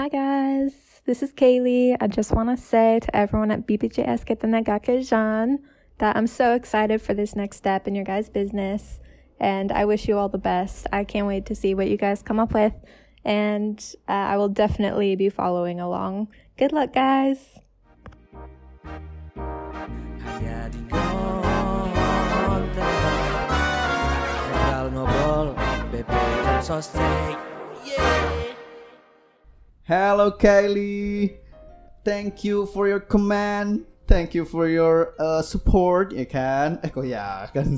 Hi guys, this is Kaylee. I just want to say to everyone at BBJS Ketanagakejan that I'm so excited for this next step in your guys' business and I wish you all the best. I can't wait to see what you guys come up with and uh, I will definitely be following along. Good luck, guys. hanya Hello Kylie, thank you for your command, thank you for your uh, support, ya kan? Eh kok ya kan?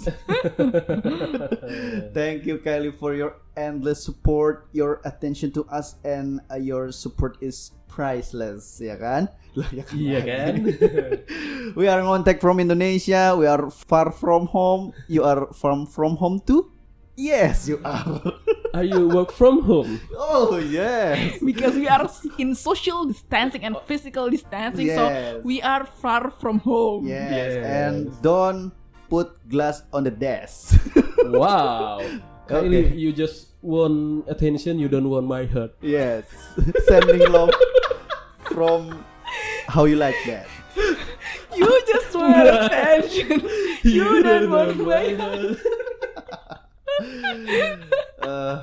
thank you Kylie for your endless support, your attention to us, and uh, your support is priceless, ya kan? Lah, ya kan? Iya kan? we are contact from Indonesia. We are far from home. You are from from home too? Yes, you are. Are you work from home? oh yes. because we are in social distancing and physical distancing Yes. so we are far from home Yes, Yes. and don't put glass on the desk. Wow. Kylie, Okay. you just want attention, you don't want my heart. yes, sending love from how you like that. you just want attention you don't want my Uh,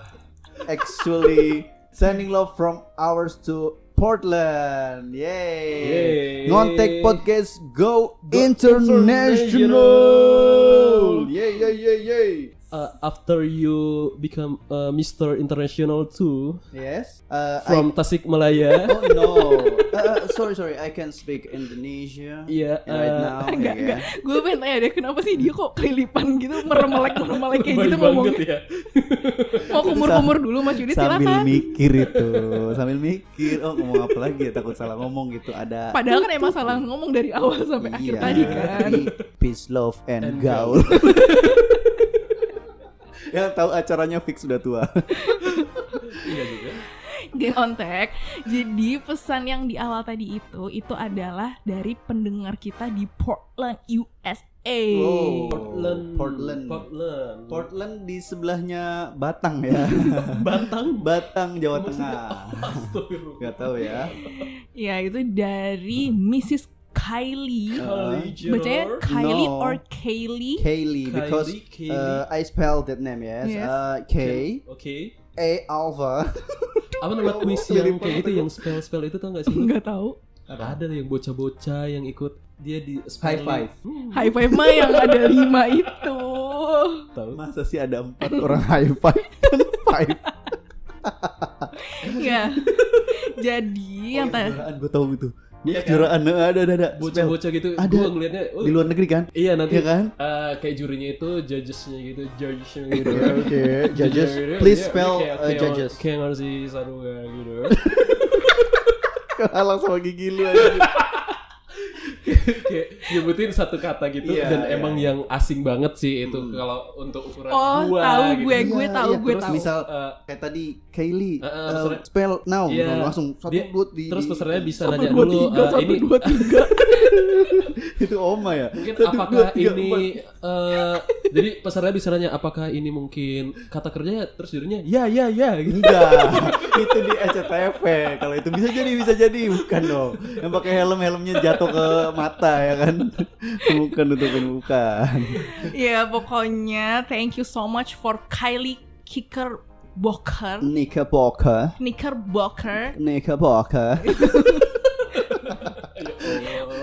actually, sending love from ours to Portland. Yay! Yay. Ngontek podcast go, Go international. international. Yay! Yay! Yay! Yay! Uh, after you become uh, Mr. International too Yes. Uh, from Tasikmalaya. Oh no. Uh, sorry sorry, I can speak Indonesia. Iya, right uh, now. enggak ya enggak gue pengen tanya deh kenapa sih dia kok kelilipan gitu meremelek meremelek kayak gitu ngomongnya ya. mau kumur kumur dulu mas Yudi Sambil silakan mikir itu, sambil mikir, oh ngomong apa lagi ya takut salah ngomong gitu. Ada padahal kan emang salah ngomong dari awal sampai akhir Iya, tadi kan peace, love, and, And gaul. Yang tahu acaranya fix sudah tua. Iya juga. Geng Ontek. Jadi pesan yang di awal tadi itu itu adalah dari pendengar kita di Portland, USA. Oh. Portland. Portland. Portland. Portland di sebelahnya Batang ya. Batang. Batang Jawa Tengah. Astagfirullah. Gak tahu ya. Ya itu dari Mrs. Kylie. Kylie Jenner. Bacanya Kylie No. or Kaylee? Kaylee because Kylie, uh, I spelled that name yes. Yes. Uh, K Oke. A Alpha. Apa nama kuis yang kayak gitu yang spell spell itu tau gak sih? Enggak tahu. Ada yang bocah-bocah yang ikut dia di High five. Hmm, High five mah yang ada lima itu. tahu. Masa sih ada empat orang high five dan five? ya. Jadi yang tadi Kejuaraan gue tahu itu. Iya kan? Kejuaraan ada ada ada. Bocah-bocah gitu. Ada. Gua ngelihatnya oh, Di luar negeri kan? Iya nanti Iya kan? eh, kayak jurinya itu judgesnya gitu, judgesnya gitu. Oke oke. Judges, gitu. please spell kayak- uh, kayak- judges. Kayak ngasih sarunga gitu. Halang sama gigi lu aja. kayak nyebutin satu kata gitu Iya, dan iya. emang yang asing banget sih itu kalau untuk ukuran Oh, gua tahu gitu. gue, gue Iya, tahu, iya, gue terus tahu. Misal Eh, kayak tadi Kylie Eh, eh, uh, terus- spell now Iya. gitu, langsung satu Dia- dua di terus pesertanya bisa nanya dulu tiga, eh, ini dua, tiga. itu oma ya mungkin Satu, apakah dua, tiga, ini eh, jadi pesertanya bisa nanya apakah ini mungkin kata kerjanya terus jadinya ya ya ya gitu. Enggak, itu di SCTV. Kalau itu bisa jadi, bisa jadi, bukan dong. Yang pakai helm helmnya jatuh ke mata ya kan? Bukan nutupin bukan. Ya pokoknya thank you so much for Kylie Kicker Boker. Nika Boka, Knickerbocker.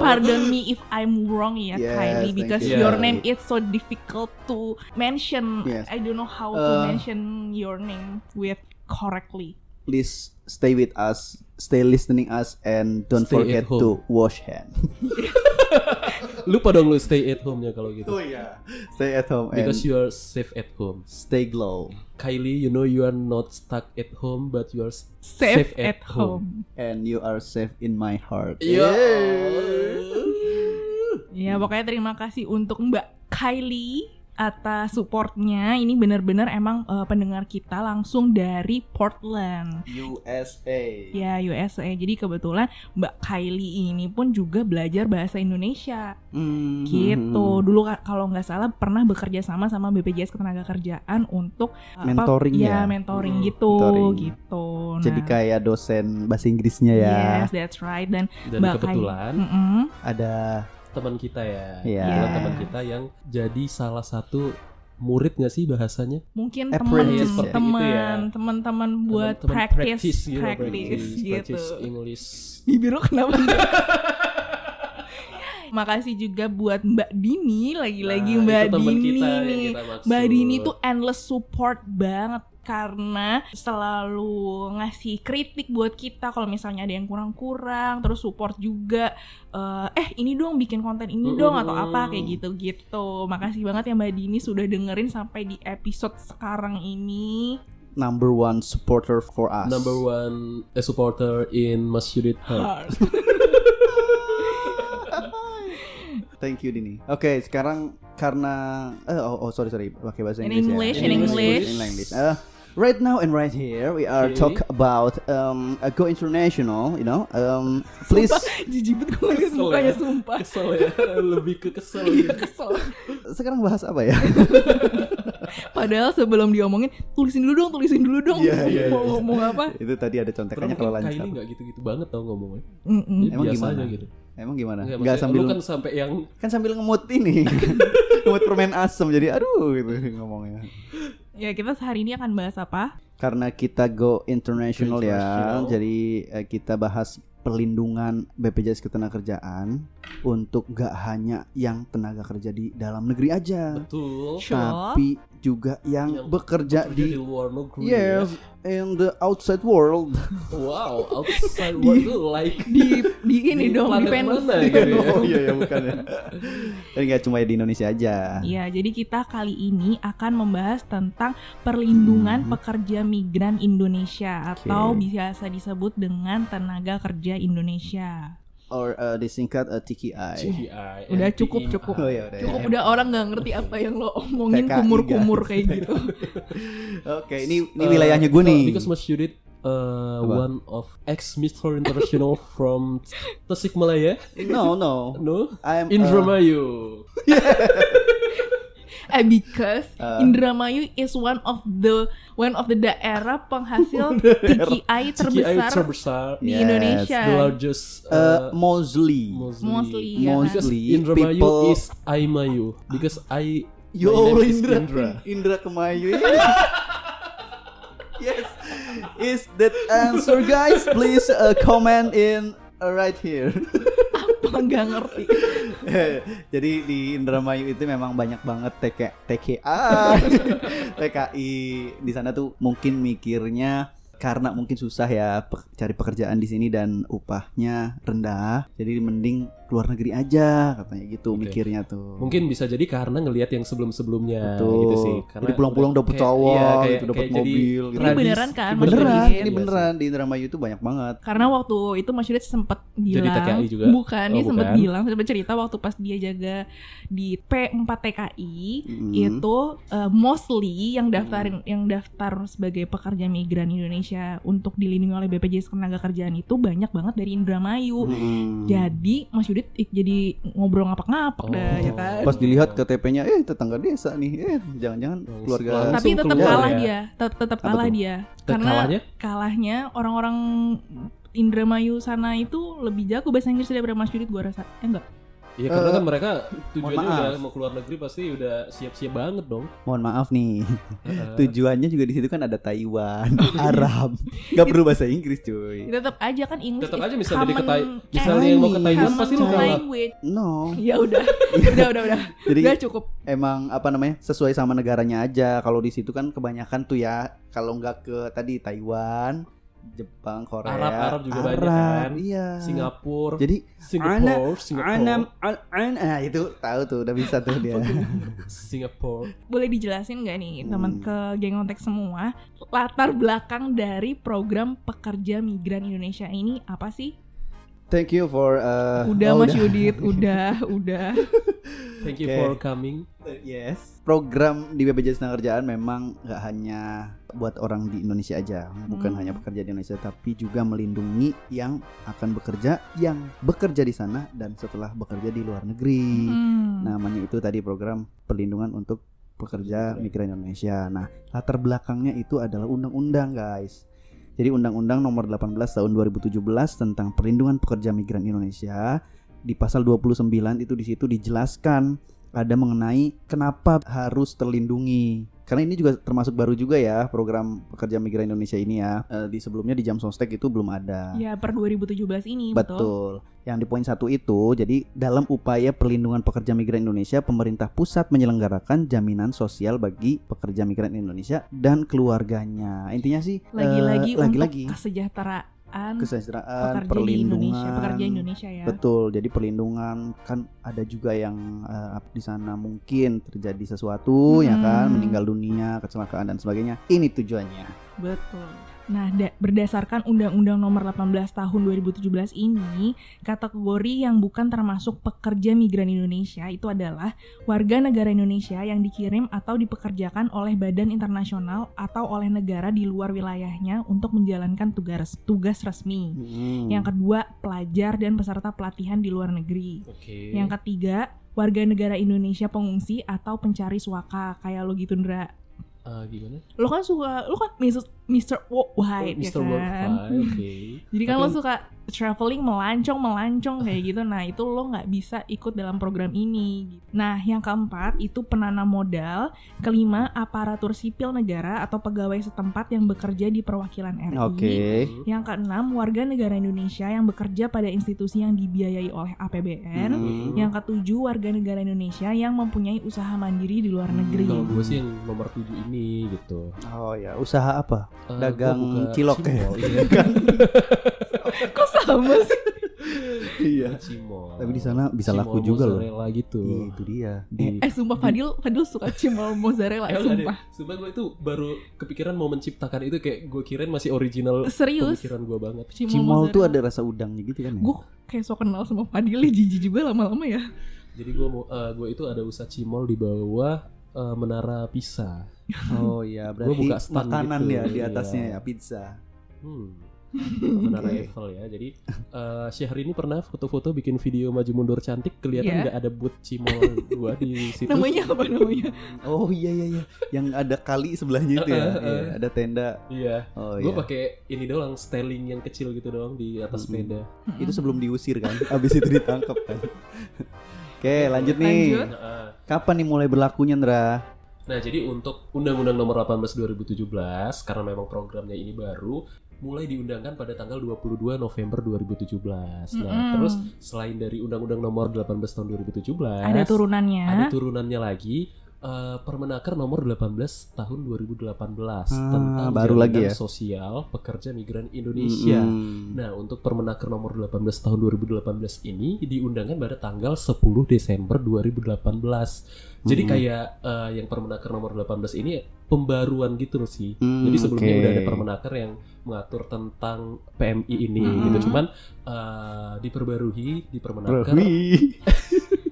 Pardon me if I'm wrong ya Yes, Kylie because you. your Yeah. name is so difficult to mention. Yes. I don't know how Uh, to mention your name with correctly. Please stay with us, stay listening us, and don't Stay forget at home. to wash hand. lupa dong lu stay at home nya kalau gitu iya, stay at home and because you are safe at home stay glow Kylie you know you are not stuck at home but you are s- Safe, at, home. and you are safe in my heart. Iya. Ya pokoknya terima kasih untuk Mbak Kylie atas supportnya. Ini benar-benar emang eh, pendengar kita langsung dari Portland. USA. Ya USA. Jadi kebetulan Mbak Kylie ini pun juga belajar bahasa Indonesia. Hmm. Gitu. Dulu ka- kalau nggak salah pernah bekerja sama sama BPJS Ketenagakerjaan untuk apa, Mentoring ya? mentoring Hmm, gitu, mentoring. gitu. Jadi Nah, kayak dosen bahasa Inggrisnya ya. Yes, that's right. Dan Dan Mbak Kylie- kebetulan Mm-mm. Ada teman kita ya, Iya. Kebetulan Yes. teman kita yang jadi salah satu murid nggak sih bahasanya? mungkin teman Apprentice ya. teman Gitu ya. teman-teman buat Teman-teman practice gitu, practice, practice, gitu. practice English. Bibir lo kenapa? Makasih juga buat Mbak Dini lagi-lagi Nah, Mbak Dini kita nih. kita maksud. Mbak Dini tuh endless support banget karena selalu ngasih kritik buat kita kalau misalnya ada yang kurang-kurang terus support juga eh, eh ini dong bikin konten ini dong atau apa kayak gitu-gitu makasih banget ya Mbak Dini sudah dengerin sampai di episode sekarang ini number one supporter for us. number one a supporter in Mas Yudit Heart. Thank you Dini. Oke, sekarang karena eh, oh, oh sorry sorry pakai bahasa In Inggris English, ya. in English. In English. Uh, right now and right here we are Okay. talk about um uh, go international, you know. Um please jijibet gue liat mukanya ya. sumpah Kesel ya, lebih ke kesel. Iya gitu. kesel sekarang bahas apa ya? Padahal sebelum diomongin tulisin dulu dong, tulisin dulu dong. Iya, iya, mau ngomong apa? Itu tadi ada contekannya kalau lancar. Kylie nggak gitu-gitu banget tau ngomongnya. Mm-mm. Dia Emang biasa gimana? aja gitu. Emang gimana? Nggak, Enggak maksudnya sambil lu kan sampai yang kan sambil ngemut ini. ngemut permen asem jadi aduh gitu ngomongnya. Ya kita hari ini akan bahas apa? Karena kita go international, ya, International. jadi eh, kita bahas perlindungan BPJS Ketenagakerjaan untuk gak hanya yang tenaga kerja di dalam negeri aja, betul Sure. tapi juga yang, Yang bekerja bekerja di luar negeri. yes in the outside world. ya. Wow, outside world tuh like Di di ini Di dong di mana gitu ya? oh iya ya bukan ya. Dan nggak cuma di Indonesia aja. Iya, jadi kita kali ini akan membahas tentang perlindungan Hmm. pekerja migran Indonesia atau Oke. biasa disebut dengan tenaga kerja Indonesia. Or uh, disingkat uh, TKI. CGI. Udah cukup cukup. Oh ya udah. Cukup ya. udah orang nggak ngerti apa yang lo omongin TKI, kumur-kumur guys. kayak gitu. Oke, ini ini Uh, wilayahnya gue nih. Because Mas Yudit uh, Apa? one of ex Mr. International from Tasikmalaya. No, no. No, I'm uh, Indramayu. Eh because Uh. Indramayu is one of the one of the daerah penghasil TKI CGI terbesar terbesar. di Yes, Indonesia. The largest uh, uh, Mosley. mostly. Mostly, ya kan? Mostly Indramayu people- is Aimayu because I Yo, my name Indra. Indra. Indra Kemayu. yes. Is that answer guys? Please uh, comment in uh, right here. apa nggak ngerti. Jadi di Indramayu itu memang banyak banget TK, TKA, TKI di sana tuh mungkin mikirnya karena mungkin susah ya pe- cari pekerjaan di sini dan upahnya rendah, jadi mending keluar negeri aja katanya gitu Oke. mikirnya tuh. Mungkin bisa jadi karena ngelihat yang sebelum-sebelumnya Betul. gitu sih. Jadi pulang-pulang dapet kayak- cowok iya, kayak- gitu, dapet kayak jadi mobil gitu. Ini beneran kan, beneran, ini Iya beneran di Indramayu itu banyak banget. Karena waktu itu Mas Yudit sempat bilang TKI juga? Bukan, dia Oh, sempat bilang sempat cerita waktu pas dia jaga di P4 TKI Mm. itu uh, mostly yang daftarin yang daftar sebagai pekerja migran Indonesia untuk dilindungi oleh BPJS Ketenagakerjaan itu banyak banget dari Indramayu. Mm. Jadi Mas Yudit ik- jadi ngobrol ngapak-ngapak dah Oh. ya kan. Pas dilihat KTP-nya, eh tetangga desa nih, eh jangan-jangan keluarga. Tapi tetap keluar kalah ya. dia, Tet- tetap kalah dia. Karena kalahnya? kalahnya orang-orang Indramayu sana itu lebih jago bahasa Inggris daripada Mas Yudit gua rasa. Eh enggak. Iya karena Eh, kan mereka tujuannya maaf. udah mau keluar negeri pasti udah siap-siap banget dong. Mohon maaf nih, Heeh. tujuannya juga di situ kan ada Taiwan, Arab, nggak perlu bahasa Inggris cuy. Tetap aja kan English Tetap aja misalnya di common- ketai, eh, misalnya yang mau ke Taiwan pasti lu kalah. No, Ya udah. udah udah udah. jadi Udah cukup. emang apa namanya sesuai sama negaranya aja. Kalau di situ kan kebanyakan tuh ya, kalau nggak ke tadi Taiwan, Jepang, Korea, Arab Arab juga banyak Arab, kan. Iya. Singapura, Jadi Singapura, Singapura, Anam, an, an, ah itu tahu tuh, udah bisa tuh dia. Singapura. Boleh dijelasin nggak nih teman Hmm. ke geng ontek semua latar belakang dari program pekerja migran Indonesia ini apa sih? Thank you for uh, Udah oh, Mas Yudit, udah, udah. Thank you Oke. for coming. Yes. Program di BPJS Tenaga memang nggak hanya buat orang di Indonesia aja, bukan Hmm. hanya pekerja di Indonesia, tapi juga melindungi yang akan bekerja, yang bekerja di sana dan setelah bekerja di luar negeri. Hmm. Namanya itu tadi program perlindungan untuk pekerja migran Indonesia. Nah, latar belakangnya itu adalah undang-undang, guys. Jadi Undang-Undang Nomor 18 Tahun 2017 tentang Perlindungan Pekerja Migran Indonesia di pasal 29 itu di situ dijelaskan ada mengenai kenapa harus terlindungi. Karena ini juga termasuk baru juga ya program pekerja migran Indonesia ini ya. Eh, di sebelumnya di Jam Sostek itu belum ada. Ya per 2017 ini betul. Betul. Yang di poin satu itu, jadi dalam upaya perlindungan pekerja migran Indonesia, pemerintah pusat menyelenggarakan jaminan sosial bagi pekerja migran Indonesia dan keluarganya. Intinya sih, Lagi-lagi lagi-lagi untuk kesejahteraan kesejahteraan, pekerja di Indonesia, perlindungan, pekerja Indonesia ya. Betul. Jadi perlindungan kan ada juga yang eh, di sana mungkin terjadi sesuatu, ya kan, Hmm. meninggal dunia, kecelakaan dan sebagainya. Ini tujuannya. Betul. Nah, da- berdasarkan Undang-Undang Nomor 18 Tahun 2017 ini, kategori yang bukan termasuk pekerja migran Indonesia itu adalah warga negara Indonesia yang dikirim atau dipekerjakan oleh badan internasional atau oleh negara di luar wilayahnya untuk menjalankan tugas tugas resmi. Hmm. Yang kedua, pelajar dan peserta pelatihan di luar negeri. Oke. Yang ketiga, warga negara Indonesia pengungsi atau pencari suaka kayak lo gitu Ndra. Ah, gimana? Lo kan suka, lo kan Mr. Mr. Worldwide ya Mr. kan. Worldwide, oke. Jadi kan Tapi lo suka traveling melancong melancong kayak gitu. Nah itu lo nggak bisa ikut dalam program ini. gitu. Nah yang keempat itu penanam modal. Kelima aparatur sipil negara atau pegawai setempat yang bekerja di perwakilan RI. Oke. Yang keenam warga negara Indonesia yang bekerja pada institusi yang dibiayai oleh APBN. Hmm. Yang ketujuh warga negara Indonesia yang mempunyai usaha mandiri di luar negeri. Kalau gue sih yang nomor 7 ini gitu. Oh ya, usaha apa? Eh, Dagang cilok ya? Iya? Kok sama sih? Iya. Cimol. Tapi di sana bisa Cimol laku juga loh. mozzarella gitu. Iya, itu dia. Di- Eh sumpah Fadil, Fadil suka cimol mozzarella, Eh, enggak deh. sumpah. Sumpah gue itu baru kepikiran mau menciptakan itu kayak gue kirain masih original Serius? pemikiran gue banget. Cimol tuh ada rasa udangnya gitu kan ya? Gue kayak so kenal sama Fadil ya jijik juga lama-lama ya. Jadi gue mau eh, gue itu ada usaha cimol di bawah eh, menara Pisa. Oh iya, Gua berarti buka stand makanan gitu, ya di iya. atasnya ya pizza. Hmm. Menara Oke. Eiffel ya. Jadi eh Syahrini pernah foto-foto bikin video maju mundur cantik kelihatan Iya. nggak ada boot cimol gua di situ. Namanya apa namanya? Oh iya iya iya, yang ada kali sebelahnya itu ya. Eh, Iya, eh. ada tenda. Iya. Oh Gue iya. pakai ini doang styling yang kecil gitu doang di atas Mm-mm. sepeda. Itu sebelum diusir kan, habis itu ditangkap kan. Oke, lanjut nih. Lanjut. Kapan nih mulai berlakunya, Ndra? Nah, jadi untuk Undang-Undang Nomor 18 2017 karena memang programnya ini baru mulai diundangkan pada tanggal 22 November 2017. Nah, Mm-mm. terus selain dari Undang-Undang Nomor 18 tahun 2017 ada turunannya. ada turunannya lagi eh, Permenaker Nomor 18 tahun 2018 tentang baru lagi ya? sosial pekerja migran Indonesia. Mm-mm. Nah, untuk Permenaker nomor 18 tahun 2018 ini diundangkan pada tanggal 10 Desember 2018. Jadi Mm-mm. kayak eh, yang Permenaker nomor 18 ini pembaruan gitu loh sih. Hmm, Jadi sebelumnya oke. udah ada Permenaker yang mengatur tentang PMI ini Mm-mm. gitu. Cuman eh, diperbarui di Permenaker.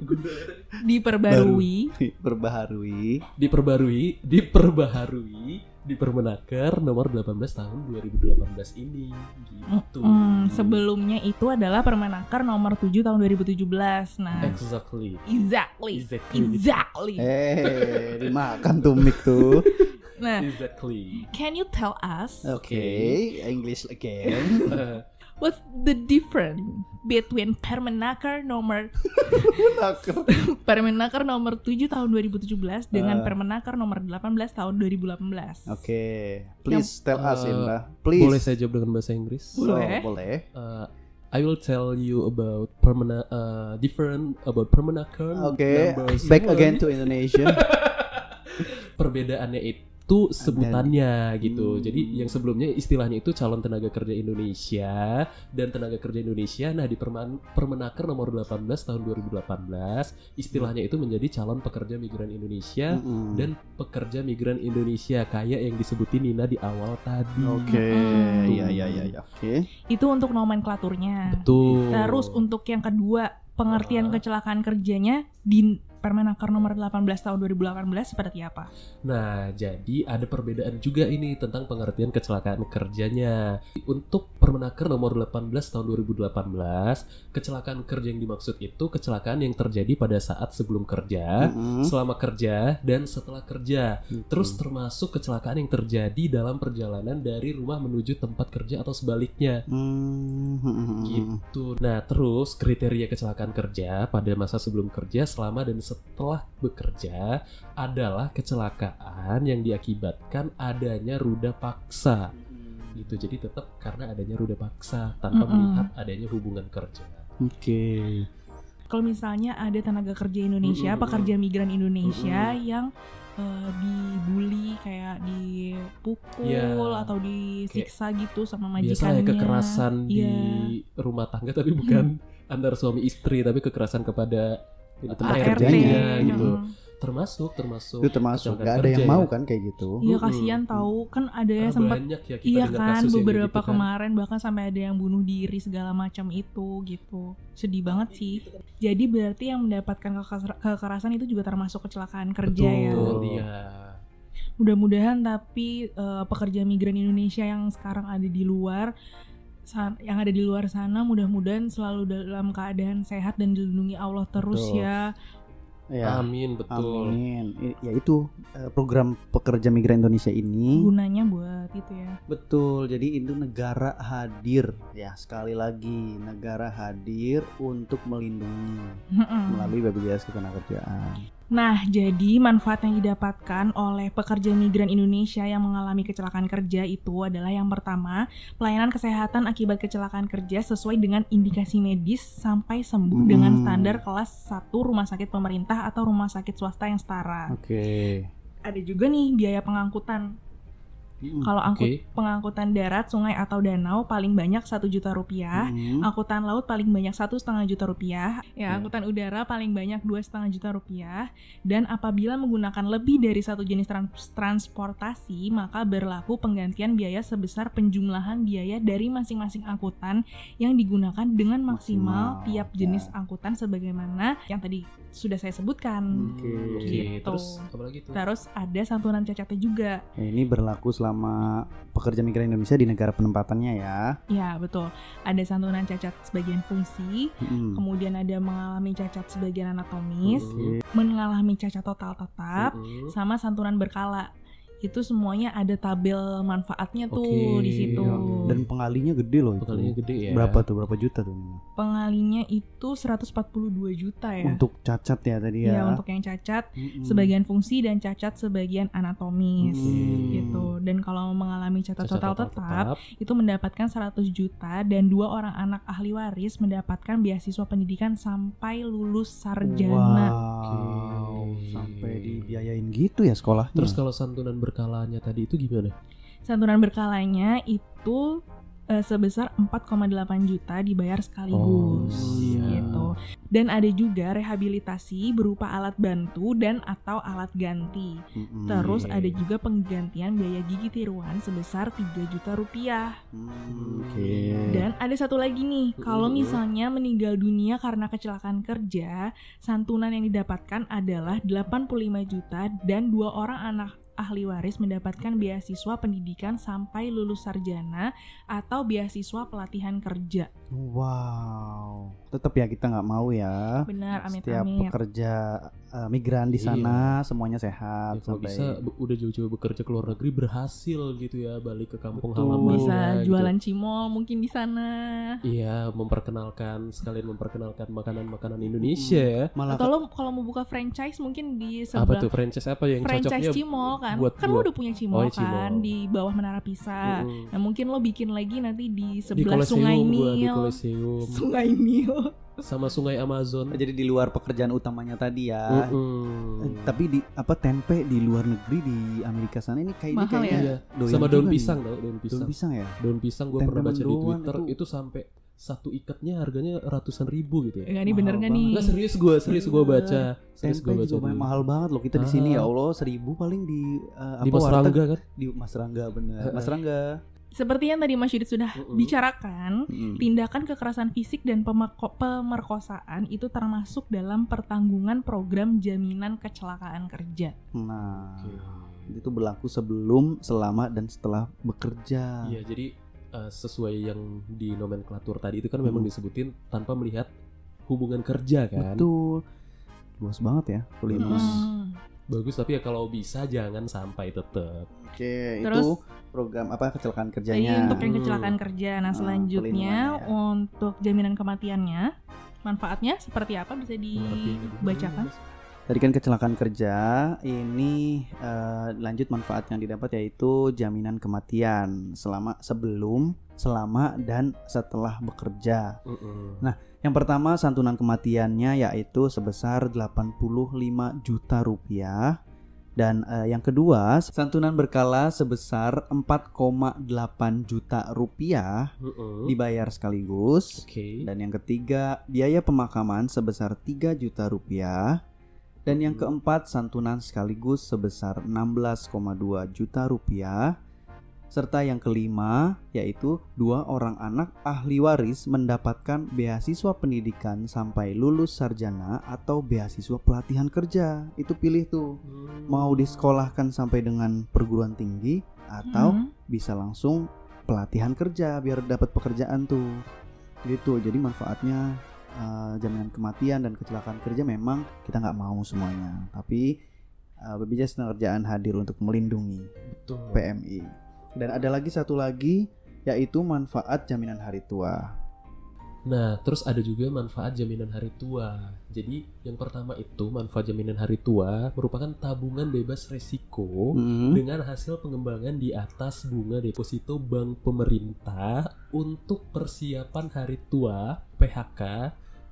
Diperbarui. Berbaharui. diperbarui, diperbaharui di Permenaker nomor 18 tahun 2018 ini gitu. Hmm, sebelumnya itu adalah Permenaker nomor 7 tahun 2017. Nah, Exactly. exactly. Exactly. Exactly. Eh, dimakan tuh mic tuh. Nah, Exactly. can you tell us Oke, English again. Eh, what's the difference between Permenaker nomor Permenaker nomor 7 tahun 2017 dengan Ah. Permenaker nomor 18 tahun 2018? Oke, please tell us Eh, Indra. Please. boleh saya jawab dengan bahasa Inggris? Oh, Boleh. boleh. Uh, I will tell you about permana uh, different about Permenaker. Oke, numbers back again to Indonesia. Perbedaannya itu itu sebutannya gitu. Hmm. Jadi yang sebelumnya istilahnya itu calon tenaga kerja Indonesia dan tenaga kerja Indonesia. Nah di Perman- Permenaker nomor 18 tahun 2018 istilahnya itu menjadi calon pekerja migran Indonesia Mm-mm. dan pekerja migran Indonesia kayak yang disebutin Nina di awal tadi. Oke, Mm-mm. iya iya iya iya. Oke. Itu untuk nomenklaturnya. Betul. Terus untuk yang kedua, pengertian Ah. kecelakaan kerjanya di Permenaker nomor 18 tahun 2018 seperti apa? Nah, jadi ada perbedaan juga ini tentang pengertian kecelakaan kerjanya. Untuk Permenaker nomor 18 tahun 2018, kecelakaan kerja yang dimaksud itu kecelakaan yang terjadi pada saat sebelum kerja, Mm-mm. selama kerja, dan setelah kerja. Gitu. Terus termasuk kecelakaan yang terjadi dalam perjalanan dari rumah menuju tempat kerja atau sebaliknya. Hmm, hmm, hmm, hmm. Gitu. Nah, terus kriteria kecelakaan kerja pada masa sebelum kerja, selama dan setelah bekerja adalah kecelakaan yang diakibatkan adanya ruda paksa. Gitu. Jadi tetap karena adanya ruda paksa tanpa Mm-mm. melihat adanya hubungan kerja. Oke. Kalau misalnya ada tenaga kerja Indonesia, Mm-mm. pekerja migran Indonesia yang eh, dibully kayak dipukul Iya. atau disiksa gitu sama majikannya. ya kekerasan di Iya. rumah tangga tapi bukan antar suami istri tapi kekerasan kepada Itu tempat ART. kerjanya Mm. gitu. Termasuk termasuk Itu termasuk kecelakaan gak ada yang kerja mau ya. kan kayak gitu. Iya kasihan tahu kan ada yang sempat ya kita Iya kan yang beberapa gitu kan. kemarin bahkan sampai ada yang bunuh diri segala macam itu gitu sedih banget sih jadi berarti yang mendapatkan kekerasan itu juga termasuk kecelakaan kerja ya Betul, iya. mudah-mudahan tapi eh, pekerja migran Indonesia yang sekarang ada di luar yang ada di luar sana mudah-mudahan selalu dalam keadaan sehat dan dilindungi Allah terus Betul. ya Ya. Amin, betul. Amin. Ya itu eh, program pekerja migran Indonesia ini gunanya buat itu ya betul. Jadi itu negara hadir ya sekali lagi negara hadir untuk melindungi melalui BPJS Ketenagakerjaan. Nah, jadi manfaat yang didapatkan oleh pekerja migran Indonesia yang mengalami kecelakaan kerja itu adalah yang pertama, pelayanan kesehatan akibat kecelakaan kerja sesuai dengan indikasi medis sampai sembuh Mm. dengan standar kelas 1 rumah sakit pemerintah atau rumah sakit swasta yang setara. Oke. Ada juga nih biaya pengangkutan. Mm. Kalau angkut Oke. pengangkutan darat, sungai atau danau paling banyak satu juta rupiah. Mm. Angkutan laut paling banyak satu setengah juta rupiah, ya Ya. angkutan udara paling banyak dua setengah juta rupiah, dan apabila menggunakan lebih dari satu jenis trans- transportasi maka berlaku penggantian biaya sebesar penjumlahan biaya dari masing-masing angkutan yang digunakan dengan maksimal, Maksimal, tiap ya. jenis angkutan sebagaimana yang tadi sudah saya sebutkan. Oke. Oke, Gitu. terus apa lagi tuh? Terus ada santunan cacatnya juga. Ya, ini berlaku selama pekerja migran Indonesia di negara penempatannya ya. Ya betul. Ada santunan cacat sebagian fungsi, Mm. kemudian ada mengalami cacat sebagian anatomis, Mm, mengalami cacat total tetap, mm, sama santunan berkala. Itu semuanya ada tabel manfaatnya tuh Oke, di situ. Iya. Dan pengalinya gede loh itu. Pengalinya gede ya. Berapa tuh? Berapa juta tuh? Pengalinya itu 142 juta ya. Untuk cacat ya tadi Iya, ya. untuk yang cacat Mm-mm. sebagian fungsi dan cacat sebagian anatomis Hmm. gitu. Dan kalau mengalami cacat, Cacat total, tetap, itu mendapatkan 100 juta dan dua orang anak ahli waris mendapatkan beasiswa pendidikan sampai lulus sarjana. Wow, Oke. sampai dibiayain gitu ya sekolahnya. Terus kalau santunan berkalanya tadi itu gimana? Santunan berkalanya itu eh, sebesar 4,8 juta dibayar sekaligus Oh, iya. gitu. Dan ada juga rehabilitasi berupa alat bantu dan atau alat ganti. Mm-mm. Terus Oke. ada juga penggantian biaya gigi tiruan sebesar 3 juta rupiah. Hmm, Oke. Dan ada satu lagi nih, kalau misalnya meninggal dunia karena kecelakaan kerja, santunan yang didapatkan adalah 85 juta dan dua orang anak ahli waris mendapatkan beasiswa pendidikan sampai lulus sarjana atau beasiswa pelatihan kerja. Wow. Tetap ya kita nggak mau ya. Benar, amit Setiap amit. pekerja eh, migran di sana semuanya sehat Ya, kalau sampai bisa be- udah jauh-jauh bekerja ke luar negeri berhasil gitu ya balik ke kampung Betul. halaman Bisa gitu. jualan cimol mungkin di sana. Iya, memperkenalkan sekalian memperkenalkan makanan-makanan Indonesia ya. malah Atau lo kalau mau buka franchise mungkin di Apa sebelah tuh franchise apa yang franchise cocoknya cimol kan. buat kan lo udah punya cimol Oh, iya, kan cimol. di bawah Menara Pisa. Mm-mm. Nah mungkin lo bikin lagi nanti di di sebelah Colosseum Sungai gua, di Nil. Colosseum. Sungai Nil. Sama Sungai Amazon. Jadi di luar pekerjaan utamanya tadi ya. Mm-mm. Eh, Tapi di apa tempe di luar negeri di Amerika sana ini kayak ini Mahal kayaknya Iya. doyan sama daun pisang tau, daun pisang. Daun pisang ya. Daun pisang gue pernah baca di Twitter itu- itu. sampai satu ikatnya harganya ratusan ribu gitu ya. Enggak nih bener gak nih? Enggak serius gue, serius gue baca. Serius gue baca juga di, mahal banget loh kita di sini Ah. ya Allah seribu paling di eh, di apa Mas warteg Rangga kan. di Mas Rangga bener. Mas Rangga. Seperti yang tadi Mas Yudit sudah Mm-mm. bicarakan, Mm. tindakan kekerasan fisik dan pemerkosaan itu termasuk dalam pertanggungan program jaminan kecelakaan kerja. Nah, itu berlaku sebelum, selama dan setelah bekerja. Iya, jadi eh, sesuai yang di nomenklatur tadi itu kan memang disebutin tanpa melihat hubungan kerja kan. Betul. Luas banget ya, Olympus. Hmm. Bagus tapi ya kalau bisa jangan sampai tetep. Oke, Terus- itu program apa kecelakaan Jadi kerjanya. untuk yang Hmm. kecelakaan kerja. Nah, Ah, selanjutnya ya. untuk jaminan kematiannya, manfaatnya seperti apa bisa dibacakan? Tadi kan kecelakaan kerja, ini eh, lanjut manfaat yang didapat yaitu jaminan kematian selama sebelum, selama dan setelah bekerja. Mm-mm. Yang pertama santunan kematiannya yaitu sebesar 85 juta rupiah dan eh, yang kedua santunan berkala sebesar 4,8 juta rupiah Mm-mm. dibayar sekaligus Oke. dan yang ketiga biaya pemakaman sebesar 3 juta rupiah dan yang keempat santunan sekaligus sebesar 16,2 juta rupiah serta yang kelima yaitu dua orang anak ahli waris mendapatkan beasiswa pendidikan sampai lulus sarjana atau beasiswa pelatihan kerja itu pilih tuh Hmm. mau disekolahkan sampai dengan perguruan tinggi atau Hmm. bisa langsung pelatihan kerja biar dapat pekerjaan tuh gitu jadi manfaatnya eh, jaminan kematian dan kecelakaan kerja memang kita nggak mau semuanya tapi eh, BPJS Ketenagakerjaan hadir untuk melindungi Betul. PMI dan ada lagi satu lagi yaitu manfaat jaminan hari tua Nah, terus ada juga manfaat jaminan hari tua. Jadi, yang pertama itu manfaat jaminan hari tua merupakan tabungan bebas resiko Hmm. dengan hasil pengembangan di atas bunga deposito bank pemerintah untuk persiapan hari tua, PHK,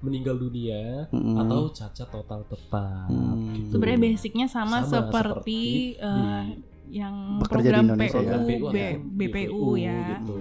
meninggal dunia, Mm-mm. atau cacat total tetap. Hmm. gitu. Sebenarnya basicnya sama, Sama seperti, seperti di yang Bekerja di program Indonesia PU, ya. B- kan? BPU ya. gitu.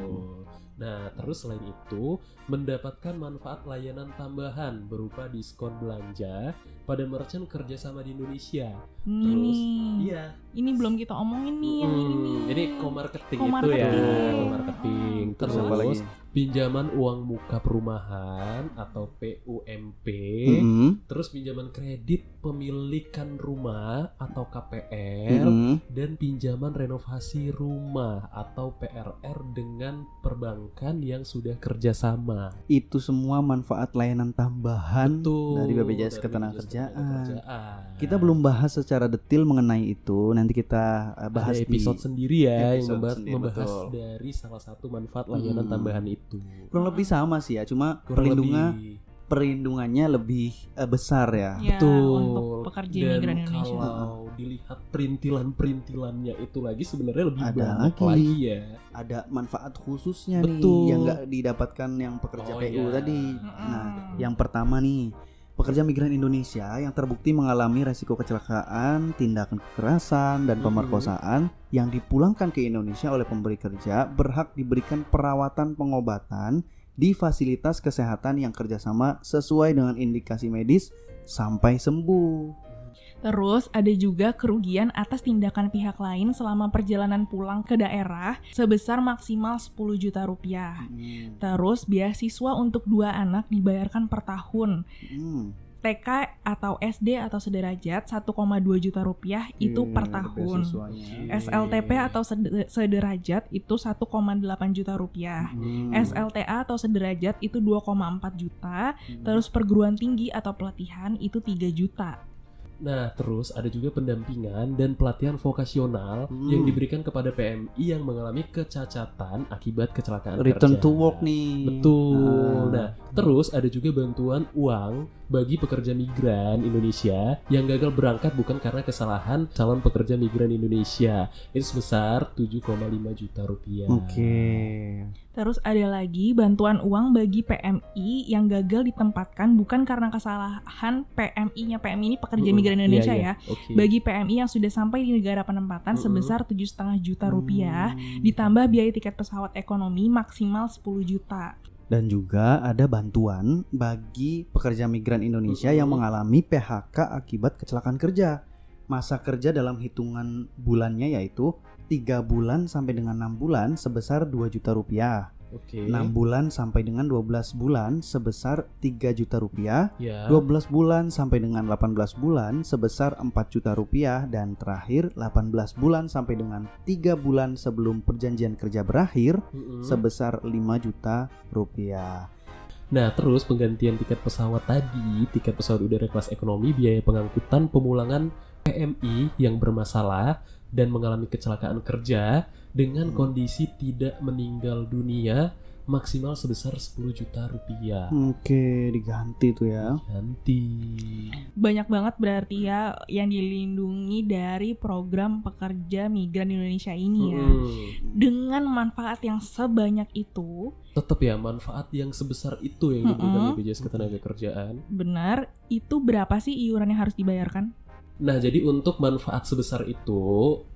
Nah, terus selain itu mendapatkan manfaat layanan tambahan berupa diskon belanja pada merchant kerjasama di Indonesia. Ini Terus. Iya. Ini belum kita omongin nih yang ini Hmm. Jadi co-marketing itu ya, co-marketing. Terus Terus apa lagi pinjaman uang muka perumahan atau PUMP, Mm-mm. terus pinjaman kredit pemilikan rumah atau KPR Mm-mm. dan pinjaman renovasi rumah atau PRR dengan perbankan yang sudah kerjasama. itu semua manfaat layanan tambahan Betul. dari BPJS Ketenagakerjaan. Kita belum bahas secara detail mengenai itu. Nanti kita uh, bahas ada episode di sendiri ya yang episode membahas, sendiri, membahas betul. dari salah satu manfaat layanan Hmm. tambahan itu. kurang lebih sama sih ya. Cuma Kurang perlindungan lebih. perlindungannya lebih uh, besar ya. Ya, Betul. untuk pekerja Dan migran Indonesia. kalau dilihat perintilan-perintilannya itu lagi sebenarnya lebih Ada banyak lagi. lagi ya. Ada manfaat khususnya Betul. nih yang nggak didapatkan yang pekerja Oh, PU iya. tadi. Mm-mm. Nah, yang pertama nih pekerja migran Indonesia yang terbukti mengalami resiko kecelakaan, tindakan kekerasan, dan Mhm. pemerkosaan yang dipulangkan ke Indonesia oleh pemberi kerja berhak diberikan perawatan pengobatan di fasilitas kesehatan yang kerjasama sesuai dengan indikasi medis sampai sembuh. Terus ada juga kerugian atas tindakan pihak lain selama perjalanan pulang ke daerah sebesar maksimal 10 juta rupiah. Hmm. Terus beasiswa untuk dua anak dibayarkan per tahun. Hmm. TK atau SD atau sederajat 1,2 juta rupiah itu per ada tahun. SLTP atau sed- sederajat itu 1,8 juta rupiah. Hmm. SLTA atau sederajat itu 2,4 juta. Hmm. Terus perguruan tinggi atau pelatihan itu 3 juta. Nah, terus ada juga pendampingan dan pelatihan vokasional Hmm. yang diberikan kepada PMI yang mengalami kecacatan akibat kecelakaan return kerja. to work nih. Betul. Ah. Nah, Terus ada juga bantuan uang bagi pekerja migran Indonesia yang gagal berangkat bukan karena kesalahan calon pekerja migran Indonesia. Itu sebesar 7,5 juta rupiah. Oke. Terus ada lagi bantuan uang bagi PMI yang gagal ditempatkan bukan karena kesalahan PMI-nya. PMI ini pekerja migran Indonesia Iya, ya. iya. Oke. Bagi PMI yang sudah sampai di negara penempatan Mm-mm. sebesar 7,5 juta rupiah Hmm. ditambah biaya tiket pesawat ekonomi maksimal 10 juta. Dan juga ada bantuan bagi pekerja migran Indonesia yang mengalami PHK akibat kecelakaan kerja. Masa kerja dalam hitungan bulannya yaitu 3 bulan sampai dengan 6 bulan sebesar 2 juta rupiah. Oke. 6 bulan sampai dengan 12 bulan sebesar 3 juta rupiah. Ya. 12 bulan sampai dengan 18 bulan sebesar 4 juta rupiah dan terakhir 18 bulan sampai dengan 3 bulan sebelum perjanjian kerja berakhir Mm-mm. sebesar 5 juta rupiah. Nah, terus penggantian tiket pesawat tadi, tiket pesawat udara kelas ekonomi, biaya pengangkutan pemulangan PMI yang bermasalah dan mengalami kecelakaan kerja dengan Hmm. kondisi tidak meninggal dunia maksimal sebesar 10 juta rupiah. Oke, diganti tuh ya. Ganti. Banyak banget berarti ya yang dilindungi dari program pekerja migran Indonesia ini ya. Mm-mm. Dengan manfaat yang sebanyak itu, Tetap ya manfaat yang sebesar itu yang diberikan Mm-mm. BPJS Ketenagakerjaan. benar itu berapa sih iuran yang harus dibayarkan? Nah, jadi untuk manfaat sebesar itu,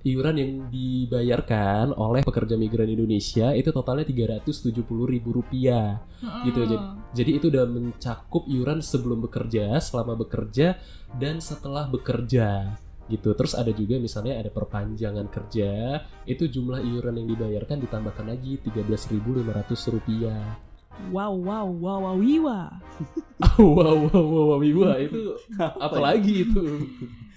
iuran yang dibayarkan oleh pekerja migran Indonesia itu totalnya Rp370.000. Gitu, jadi- Jadi itu udah mencakup iuran sebelum bekerja, selama bekerja, dan setelah bekerja. Gitu. Terus ada juga misalnya ada perpanjangan kerja, itu jumlah iuran yang dibayarkan ditambahkan lagi Rp13.500. Wow wow wow wow wiwa. wow, wow, wow, wow, wow, itu apa lagi itu?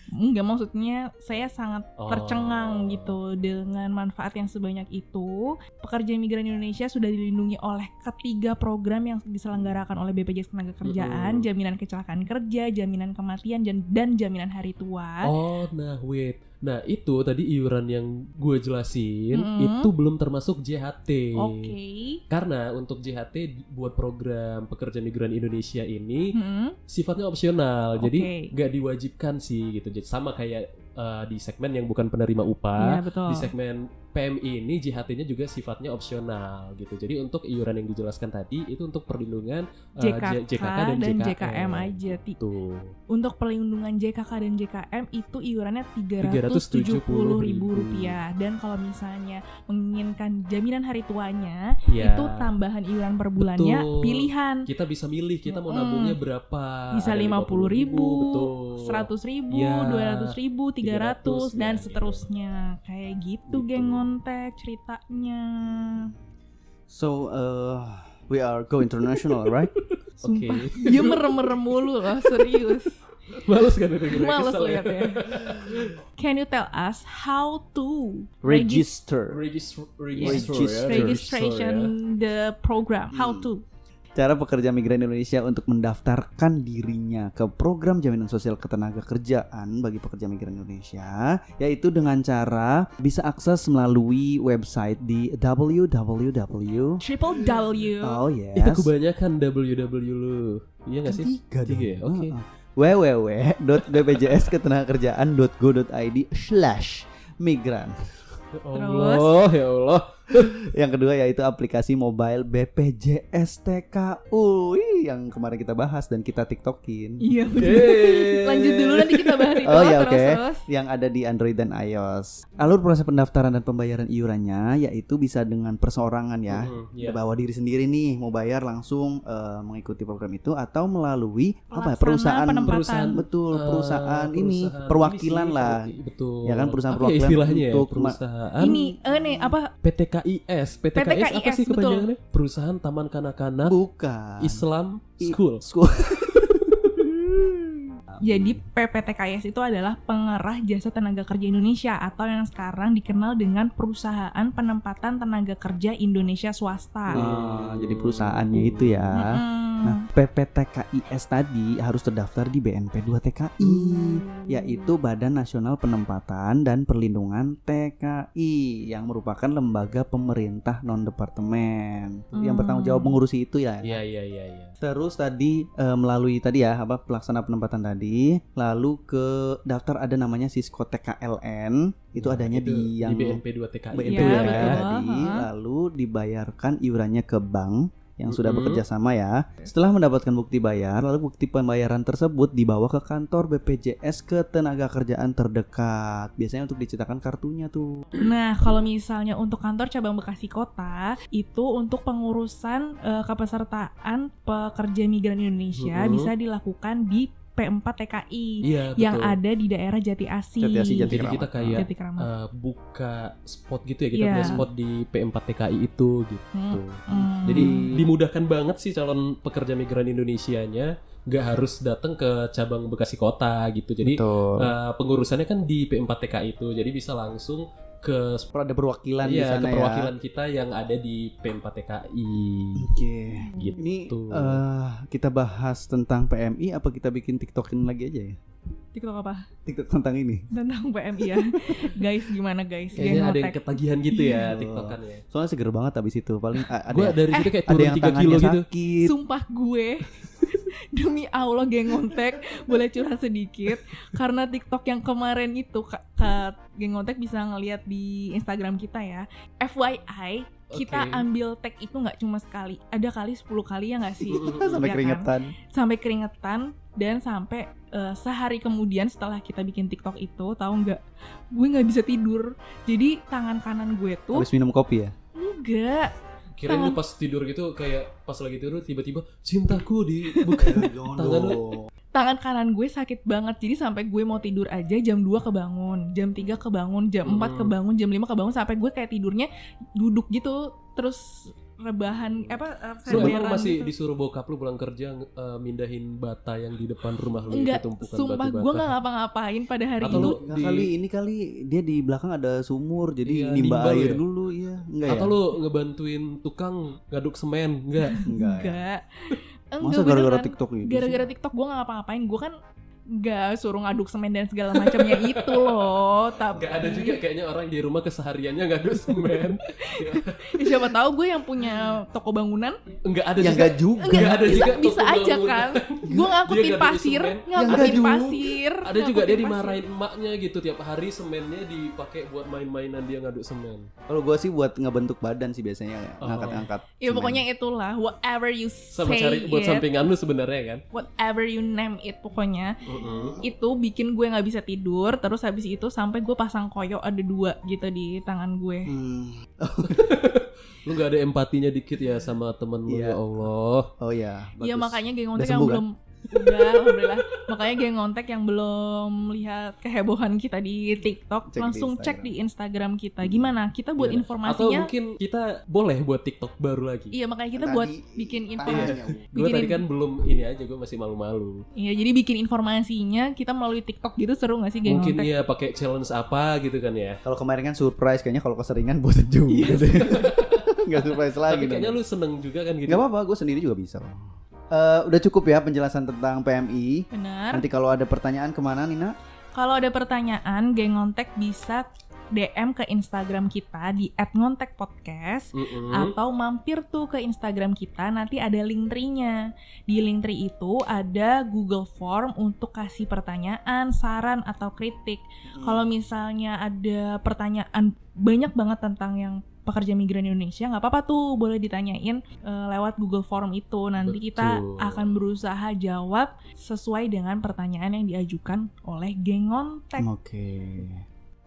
Enggak maksudnya saya sangat Oh. tercengang gitu dengan manfaat yang sebanyak itu. Pekerja migran Indonesia sudah dilindungi oleh ketiga program yang diselenggarakan oleh BPJS Ketenagakerjaan, Mm-mm. jaminan kecelakaan kerja, jaminan kematian dan, dan jaminan hari tua. Oh, nah wait. Nah, itu tadi iuran yang gue jelasin Mm-mm. itu belum termasuk JHT. Oke. Karena untuk JHT buat program pekerja migran Indonesia ini Hmm, sifatnya opsional. Jadi Oke. nggak diwajibkan sih gitu. Jadi sama kayak uh, di segmen yang bukan penerima Iya upah, betul. di segmen PMI ini JHT-nya juga sifatnya opsional gitu. Jadi untuk iuran yang dijelaskan tadi itu untuk perlindungan uh, JKK, J- JKK dan, dan JKM. JKM aja. Tuh. Untuk perlindungan JKK dan JKM itu iurannya Rp370.000. rupiah dan kalau misalnya menginginkan jaminan hari tuanya Ya. itu tambahan iuran per bulannya Betul. pilihan kita bisa milih kita mau nabungnya berapa bisa lima puluh ribu, seratus ribu, Ya, dua ratus ribu, tiga 300, ratus dan ya, seterusnya kayak gitu, Gitu. geng ngontek ceritanya. So, uh, we are go international, right? Oke. dia merem-merem mulu loh, serius. males kan itu Males kesel ya. Can you tell us how to Register. Regis- Register, register, ya, registration the program? How Hmm. to? Cara pekerja migran Indonesia untuk mendaftarkan dirinya ke program jaminan sosial ketenaga kerjaan bagi pekerja migran Indonesia yaitu dengan cara bisa akses melalui website di www Triple W. Oh yes. Itu kebanyakan WW lu. Iya gak sih? Tiga dong. Tiga ya? Oke. Heeh. www.bpjsketenagakerjaan.go.id slash migran Ya Allah, ya Allah. Yang kedua yaitu aplikasi mobile BPJS TKU yang kemarin kita bahas dan kita tiktokin Iya. Lanjut dulu nanti kita bahas itu. Oh, ya, terus, oke. terus. yang ada di Android dan iOS. Alur proses pendaftaran dan pembayaran iurannya yaitu bisa dengan perseorangan ya. Mhm, iya. Bawa diri sendiri nih mau bayar langsung eh, mengikuti program itu atau melalui apa ya, Pelaksana perusahaan penempatan. perusahaan betul Eh, perusahaan, ini perusahaan perwakilan ini sih, lah. Betul. Ya kan, perusahaan Apa ya perwakilan istilahnya ya? untuk perusahaan Ini eh nih apa PTKIS. PTKIS, apa PTKIS, sih betul. kepanjangannya? Perusahaan Taman Kanak-kanak Bukan. Islam I- School. School. Jadi PPTKS itu adalah pengerah jasa tenaga kerja Indonesia atau yang sekarang dikenal dengan Perusahaan Penempatan Tenaga Kerja Indonesia Swasta. Ah, jadi perusahaannya itu ya. Mm-mm. Nah, PPTKIS tadi harus terdaftar di BNP 2 TKI, yaitu Badan Nasional Penempatan dan Perlindungan TKI yang merupakan lembaga pemerintah non departemen yang Hmm. bertanggung jawab mengurusi itu ya. Iya iya iya iya. Terus tadi eh, melalui tadi ya apa pelaksana penempatan tadi, lalu ke daftar ada namanya Sisko TKLN, itu Nah, adanya itu di yang BNP 2 TKI. BNP ya betul. tadi, lalu dibayarkan iurannya ke bank yang sudah bekerja sama ya. Setelah mendapatkan bukti bayar, lalu bukti pembayaran tersebut dibawa ke kantor BPJS ketenaga kerjaan terdekat. Biasanya untuk dicetakkan kartunya tuh. Nah, kalau misalnya untuk kantor cabang Bekasi Kota itu untuk pengurusan eh, kepesertaan pekerja migran Indonesia Mhm. bisa dilakukan di P4 TKI Iya betul. yang ada di daerah Jati Asih. Jati Asih, Jati Jadi kita Keramat. kayak Jati Keramat. eh, buka spot gitu ya kita Iya. punya spot di P4 TKI itu gitu. Hmm, hmm. Jadi dimudahkan banget sih calon pekerja migran Indonesianya nggak harus datang ke cabang Bekasi Kota gitu. Jadi Betul. eh, pengurusannya kan di P4 TKI itu. Jadi bisa langsung ke ada perwakilan di iya, sana ke ya. perwakilan kita yang ada di P4 TKI. Oke. Gitu. Ini eh, kita bahas tentang PMI apa kita bikin TikTokin lagi aja ya? TikTok apa? TikTok tentang ini. Tentang PMI ya. guys, gimana guys? Kayaknya Geng ada yang ketagihan gitu ya Iya. TikTokan ya. Soalnya seger banget abis itu. Paling ada Gue yang- dari situ kayak ada turun yang 3 kilo gitu. sakit. Sumpah gue demi Allah geng ngontek boleh curhat sedikit karena TikTok yang kemarin itu Kak, Kak, geng ngontek bisa ngeliat di Instagram kita ya. FYI kita Oke. ambil tag itu nggak cuma sekali, ada kali 10 kali ya nggak sih? Sampai Ya kan? keringetan. Sampai keringetan dan sampai eh, sehari kemudian setelah kita bikin TikTok itu tahu nggak? Gue nggak bisa tidur. Jadi tangan kanan gue tuh Habis minum kopi ya? enggak Kirain lu pas tidur gitu kayak pas lagi tidur tiba-tiba cintaku di bukan tangan lu. tangan kanan gue sakit banget jadi sampai gue mau tidur aja jam 2 kebangun jam 3 kebangun jam 4 Hmm. kebangun jam 5 kebangun sampai gue kayak tidurnya duduk gitu terus rebahan apa eh, Lu emang masih gitu. disuruh bokap lu pulang kerja eh, mindahin bata yang di depan rumah lu enggak itu tumpukan sumpah batu gue bata. nggak ngapa-ngapain pada hari Atau itu di- kali ini kali dia di belakang ada sumur jadi Iya, nimba nimba air ya? dulu iya enggak Atau ya? lu ngebantuin tukang ngaduk semen enggak? enggak. ya? enggak enggak Masa gara-gara. TikTok itu? gara-gara TikTok gue nggak ngapa-ngapain gue kan nggak suruh ngaduk semen dan segala macamnya itu loh tapi Enggak ada juga kayaknya orang di rumah kesehariannya ngaduk semen. Ya, siapa tahu gue yang punya toko bangunan Enggak ada Ya juga. enggak juga. Enggak, Nggak ada bisa, juga bisa toko aja bangunan. kan Gue ngangkutin nggak pasir. Ya, Ngangkutin nggak pasir Ada juga dia dimarahin pasir. emaknya gitu tiap hari semennya dipakai buat main-mainan dia ngaduk semen. Kalau gua sih buat ngebentuk badan sih biasanya Oh. ngangkat-ngangkat. Ya semen. pokoknya itulah Whatever you Sama say cari buat it sampingan lu sebenarnya kan. Whatever you name it Pokoknya Mm-mm. Itu bikin gue gak bisa tidur Terus habis itu sampai gue pasang koyo ada dua gitu di tangan gue Hmm. Lu gak ada empatinya dikit ya sama temen lu Iya. ya Allah. Oh ya, Iya bagus. makanya geng Udah ngontek yang kan? Udah alhamdulillah Makanya geng ngontek yang belum lihat kehebohan kita di TikTok Cek di Langsung Instagram. cek di Instagram kita Gimana? Kita buat Gimana? Atau informasinya mungkin kita boleh buat TikTok baru lagi. Iya makanya kita Tadi buat bikin info tanya. Gue bikin tadi kan belum ini aja gue masih malu-malu. Iya jadi bikin informasinya kita melalui TikTok gitu seru gak sih geng Mungkin ngontek? iya pakai challenge apa gitu kan ya. Kalau kemarin kan surprise kayaknya kalau keseringan bosan juga deh. Enggak surprise lagi. Tapi kayaknya dong. lu seneng juga kan gitu. Nggak apa-apa, gue sendiri juga bisa. kok. Eh, udah cukup ya penjelasan tentang PMI. Benar. Nanti kalau ada pertanyaan ke mana Nina? Kalau ada pertanyaan geng ngontek bisa DM ke Instagram kita di @ngontekpodcast Mm-mm. atau mampir tuh ke Instagram kita nanti ada link tree-nya. Di link tree itu ada Google Form untuk kasih pertanyaan, saran atau kritik. Kalau misalnya ada pertanyaan banyak banget tentang yang pekerja migran Indonesia nggak apa-apa tuh boleh ditanyain eh, lewat Google Form itu nanti kita Betul. akan berusaha jawab sesuai dengan pertanyaan yang diajukan oleh geng ngontek. Oke.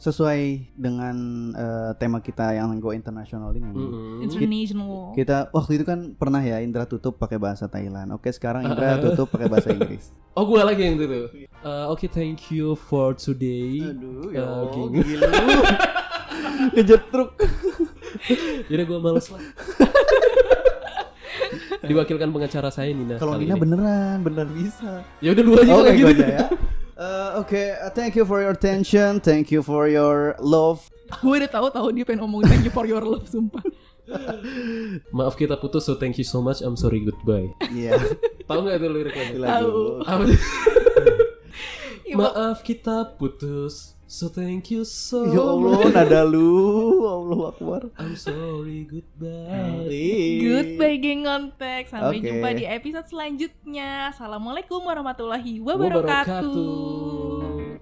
Sesuai dengan eh, tema kita yang go internasional ini. Mm-mm. International. Kita waktu itu kan pernah ya Indra tutup pakai bahasa Thailand. Oke, sekarang Indra tutup pakai bahasa Inggris. Oh gue lagi yang itu. Uh, Oke thank you for today. Aduh, ya Allah, gila. Kejetruk. Jadi gue males lah. Diwakilkan pengacara saya Nina. Kalau Nina ini. beneran, bener bisa. Ya udah dua aja Oke, kalau gitu. aja ya. Eh, Oke, uh, thank you for your attention, thank you for your love. Gue udah tahu tahu dia pengen ngomong thank you for your love sumpah. Maaf kita putus, so thank you so much. I'm sorry, goodbye. Iya. Tahu nggak itu liriknya? Tahu. Maaf kita putus, so thank you so Ya Allah, much. nada lu. Allah Akbar. I'm sorry, goodbye. Goodbye geng kontak Sampai Oke. jumpa di episode selanjutnya Assalamualaikum warahmatullahi wabarakatuh Wabarakatuh.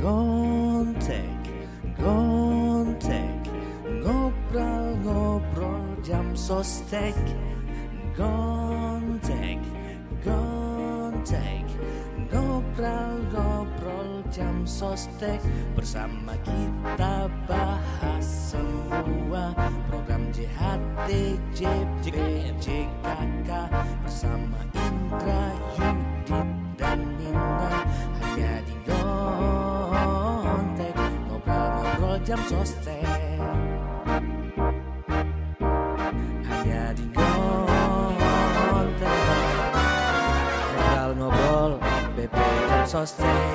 Gontek, gontek Ngobrol-ngobrol jam sostek Gontek, gontek Ngobrol-ngobrol jam sostek. Bersama kita bahas semua Program JHT, JP, JKK Bersama Indra, Yudit, dan Nina. Hanya di Gontek Ngobrol-ngobrol jam sostek Gontek